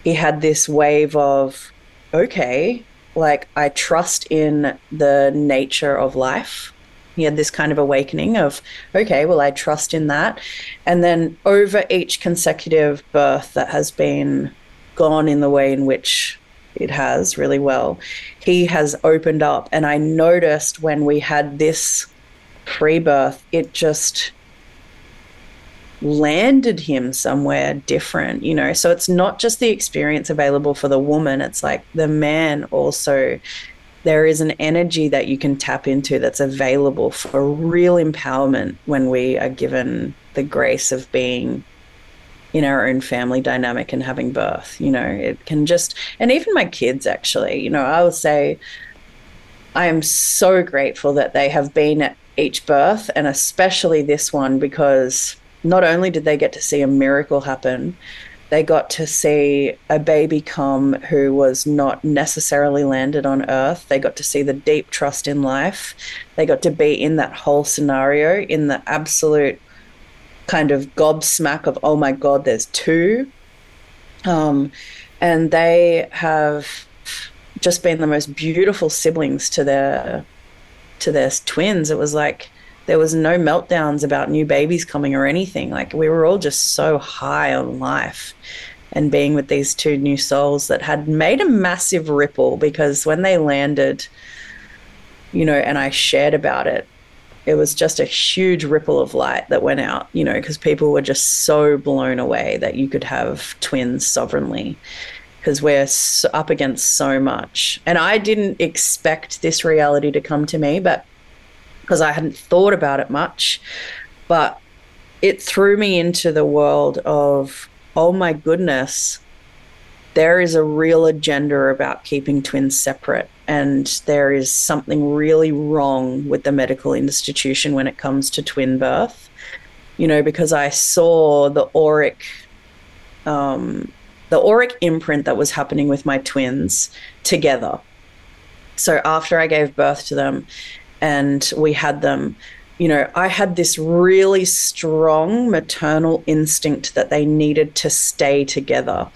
he had this wave of, okay, like I trust in the nature of life he had this kind of awakening of, okay, well, I trust in that. And then over each consecutive birth that has been gone in the way in which it has really well, he has opened up. And I noticed when we had this free birth, it just landed him somewhere different, you know. So it's not just the experience available for the woman, it's like the man also there is an energy that you can tap into that's available for real empowerment when we are given the grace of being in our own family dynamic and having birth. You know, it can just, and even my kids actually, you know, I will say I am so grateful that they have been at each birth and especially this one because not only did they get to see a miracle happen, they got to see a baby come who was not necessarily landed on earth. They got to see the deep trust in life. They got to be in that whole scenario in the absolute kind of gobsmack of, oh my God, there's two. Um, and they have just been the most beautiful siblings to their to their twins. It was like there was no meltdowns about new babies coming or anything. Like we were all just so high on life and being with these two new souls that had made a massive ripple because when they landed, you know, and I shared about it, it was just a huge ripple of light that went out, you know, because people were just so blown away that you could have twins sovereignly because we're up against so much. And I didn't expect this reality to come to me, but because I hadn't thought about it much. But it threw me into the world of, oh my goodness, there is a real agenda about keeping twins separate. And there is something really wrong with the medical institution when it comes to twin birth. You know, because I saw the auric, um, the auric imprint that was happening with my twins together. So after I gave birth to them, and we had them you know, I had this really strong maternal instinct that they needed to stay together.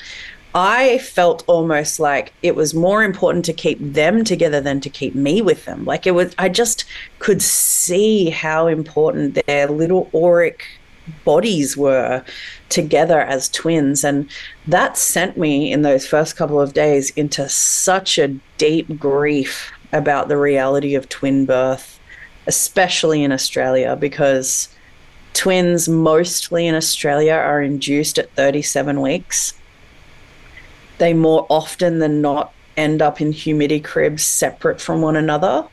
I felt almost like it was more important to keep them together than to keep me with them. Like it was, I just could see how important their little auric bodies were together as twins. And that sent me in those first couple of days into such a deep grief about the reality of twin birth, especially in Australia, because twins mostly in Australia are induced at 37 weeks. They more often than not end up in humidicribs separate from one another.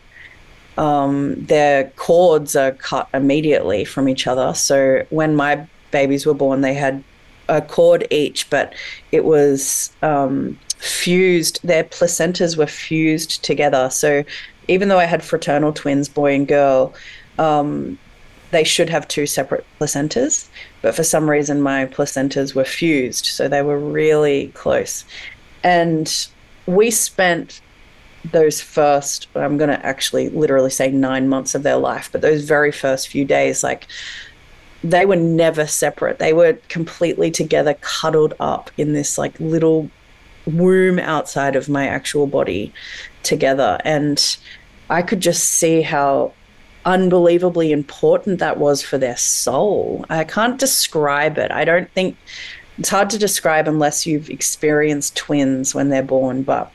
Um, their cords are cut immediately from each other. So when my babies were born, they had a cord each, but it was um, fused, their placentas were fused together. So even though I had fraternal twins, boy and girl, um, they should have two separate placentas. But for some reason, my placentas were fused. So they were really close. And we spent those first, I'm going to actually literally say nine months of their life, but those very first few days, like, they were never separate. They were completely together, cuddled up in this like little womb outside of my actual body together. And I could just see how unbelievably important that was for their soul. I can't describe it. I don't think it's hard to describe unless you've experienced twins when they're born, but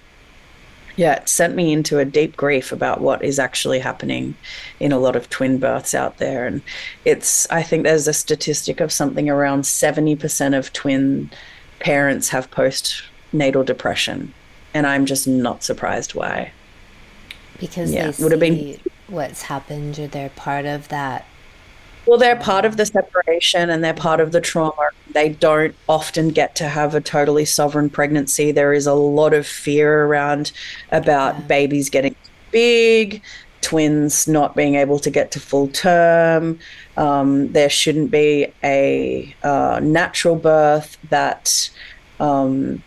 yeah, it sent me into a deep grief about what is actually happening in a lot of twin births out there. And it's, I think there's a statistic of something around 70% of twin parents have postnatal depression. And I'm just not surprised why. Because yeah, they would have been what's happened or they're part of that well, they're part of the separation and they're part of the trauma. They don't often get to have a totally sovereign pregnancy. There is a lot of fear around about yeah. babies getting big, twins not being able to get to full term. Um, there shouldn't be a uh, natural birth that um,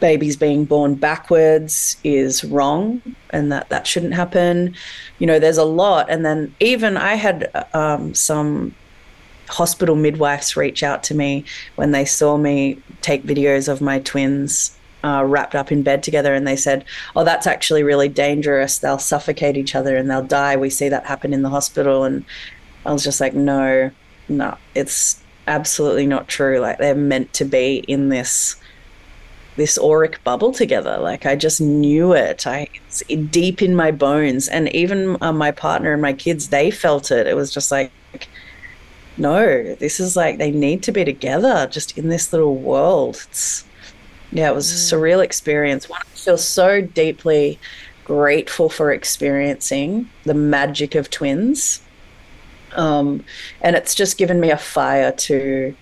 babies being born backwards is wrong and that that shouldn't happen. You know, there's a lot. And then even I had um, some hospital midwives reach out to me when they saw me take videos of my twins uh, wrapped up in bed together and they said, Oh, that's actually really dangerous. They'll suffocate each other and they'll die. We see that happen in the hospital. And I was just like, No, no, it's absolutely not true. Like they're meant to be in this this auric bubble together. Like I just knew it. I it's deep in my bones, and even uh, my partner and my kids, they felt it. It was just like, no, this is like they need to be together, just in this little world. It's yeah, it was a mm. surreal experience. One I feel so deeply grateful for experiencing the magic of twins. Um, and it's just given me a fire to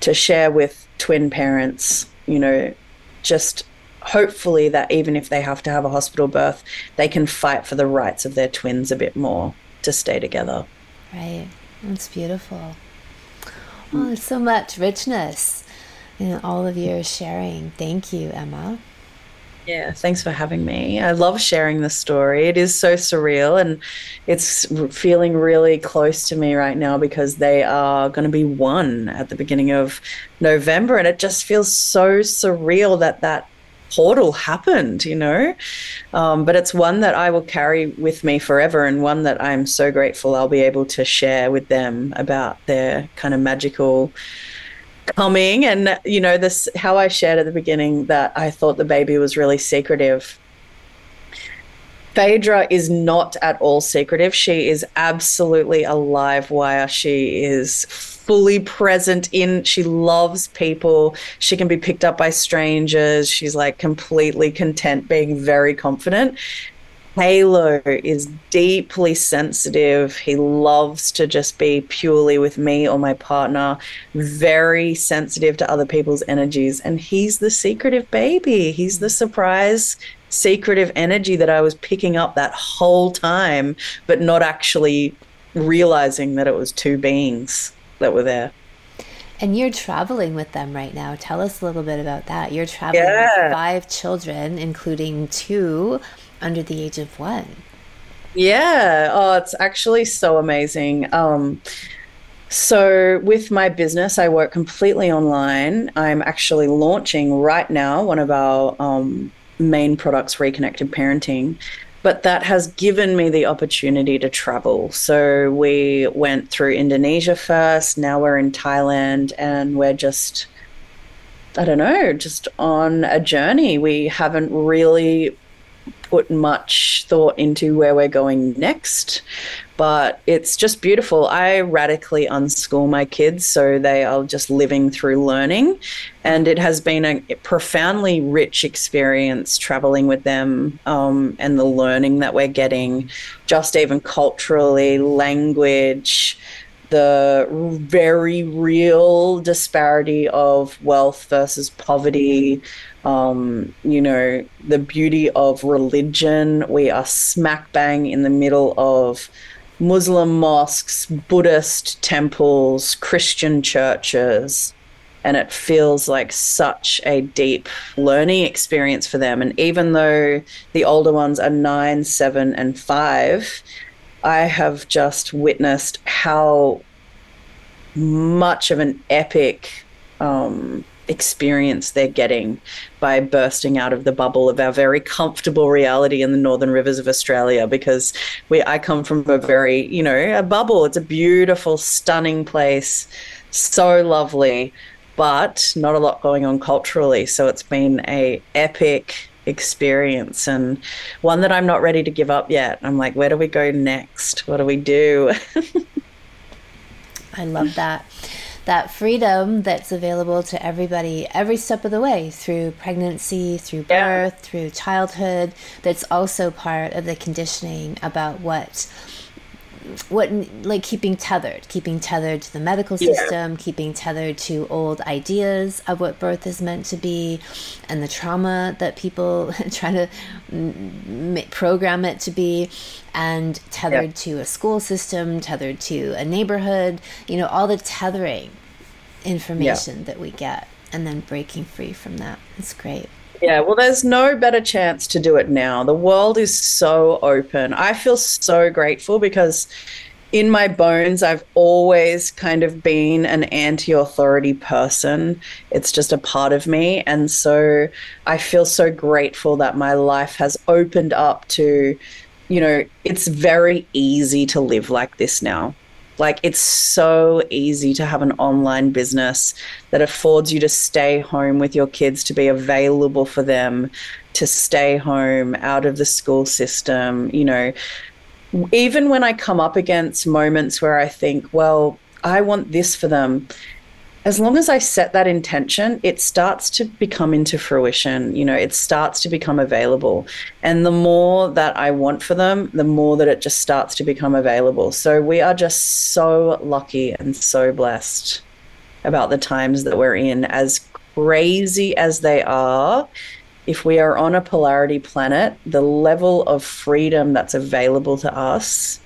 to share with twin parents you know just hopefully that even if they have to have a hospital birth, they can fight for the rights of their twins a bit more to stay together. Right. That's beautiful. Oh, there's so much richness in all of your sharing. Thank you, Emma. Yeah, thanks for having me. I love sharing the story. It is so surreal and it's feeling really close to me right now because they are going to be one at the beginning of November and it just feels so surreal that that portal happened, you know. Um, but it's one that I will carry with me forever, and one that I'm so grateful I'll be able to share with them about their kind of magical coming and you know this how i shared at the beginning that i thought the baby was really secretive Phaedra is not at all secretive. She is absolutely a live wire. She is fully present in she loves people. She can be picked up by strangers. She's like completely content being very confident. Halo is deeply sensitive. He loves to just be purely with me or my partner, very sensitive to other people's energies. And he's the secretive baby. He's the surprise, secretive energy that I was picking up that whole time, but not actually realizing that it was two beings that were there. And you're traveling with them right now. Tell us a little bit about that. You're traveling yeah. with five children, including two under the age of one. Yeah. Oh, it's actually so amazing. Um, so, with my business, I work completely online. I'm actually launching right now one of our um, main products, Reconnected Parenting. But that has given me the opportunity to travel. So, we went through Indonesia first, now we're in Thailand, and we're just, I don't know, just on a journey. We haven't really put much thought into where we're going next, but it's just beautiful. I radically unschool my kids so they are just living through learning. And it has been a profoundly rich experience traveling with them um, and the learning that we're getting, just even culturally, language the very real disparity of wealth versus poverty, um, you know, the beauty of religion. We are smack bang in the middle of Muslim mosques, Buddhist temples, Christian churches. And it feels like such a deep learning experience for them. And even though the older ones are nine, seven, and five, I have just witnessed how much of an epic um, experience they're getting by bursting out of the bubble of our very comfortable reality in the northern rivers of Australia because we I come from a very, you know, a bubble. It's a beautiful, stunning place, so lovely, but not a lot going on culturally. So it's been a epic experience and one that I'm not ready to give up yet. I'm like, where do we go next? What do we do? I love that that freedom that's available to everybody every step of the way through pregnancy, through birth, yeah. through childhood. That's also part of the conditioning about what what like keeping tethered keeping tethered to the medical system yeah. keeping tethered to old ideas of what birth is meant to be and the trauma that people try to m- program it to be and tethered yeah. to a school system tethered to a neighborhood you know all the tethering information yeah. that we get and then breaking free from that it's great yeah, well, there's no better chance to do it now. The world is so open. I feel so grateful because in my bones, I've always kind of been an anti authority person. It's just a part of me. And so I feel so grateful that my life has opened up to, you know, it's very easy to live like this now. Like it's so easy to have an online business that affords you to stay home with your kids, to be available for them, to stay home out of the school system. You know, even when I come up against moments where I think, well, I want this for them, as long as I set that intention, it starts to become into fruition. You know, it starts to become available. And the more that I want for them, the more that it just starts to become available. So we are just so lucky and so blessed about the times that we're in. As crazy as they are, if we are on a polarity planet, the level of freedom that's available to us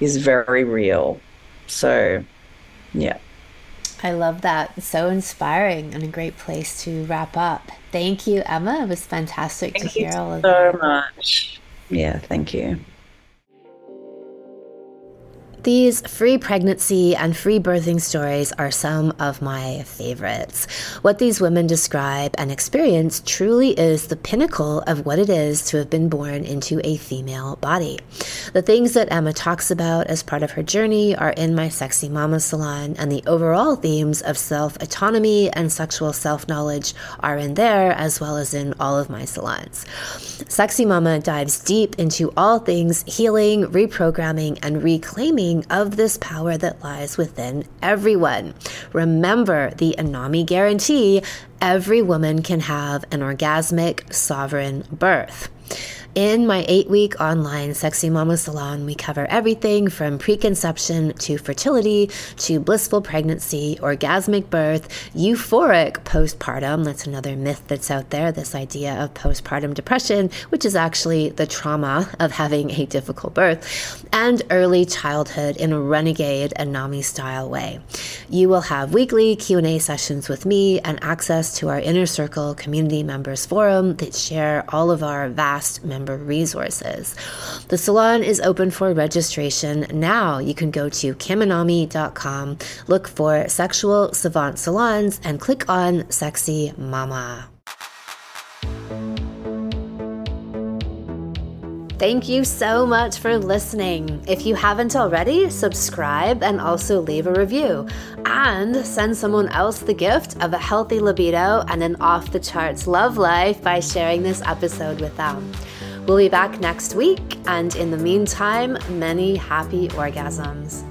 is very real. So, yeah. I love that. So inspiring and a great place to wrap up. Thank you, Emma. It was fantastic thank to hear all of so that. So much. Yeah, thank you. These free pregnancy and free birthing stories are some of my favorites. What these women describe and experience truly is the pinnacle of what it is to have been born into a female body. The things that Emma talks about as part of her journey are in my Sexy Mama salon, and the overall themes of self autonomy and sexual self knowledge are in there as well as in all of my salons. Sexy Mama dives deep into all things healing, reprogramming, and reclaiming of this power that lies within everyone. Remember the Anami guarantee every woman can have an orgasmic, sovereign birth. In my eight week online Sexy Mama Salon, we cover everything from preconception to fertility to blissful pregnancy, orgasmic birth, euphoric postpartum. That's another myth that's out there this idea of postpartum depression, which is actually the trauma of having a difficult birth, and early childhood in a renegade Anami style way. You will have weekly Q&A sessions with me and access to our Inner Circle community members forum that share all of our vast member resources. The salon is open for registration now. You can go to kimanami.com, look for Sexual Savant Salons, and click on Sexy Mama. Thank you so much for listening. If you haven't already, subscribe and also leave a review. And send someone else the gift of a healthy libido and an off the charts love life by sharing this episode with them. We'll be back next week, and in the meantime, many happy orgasms.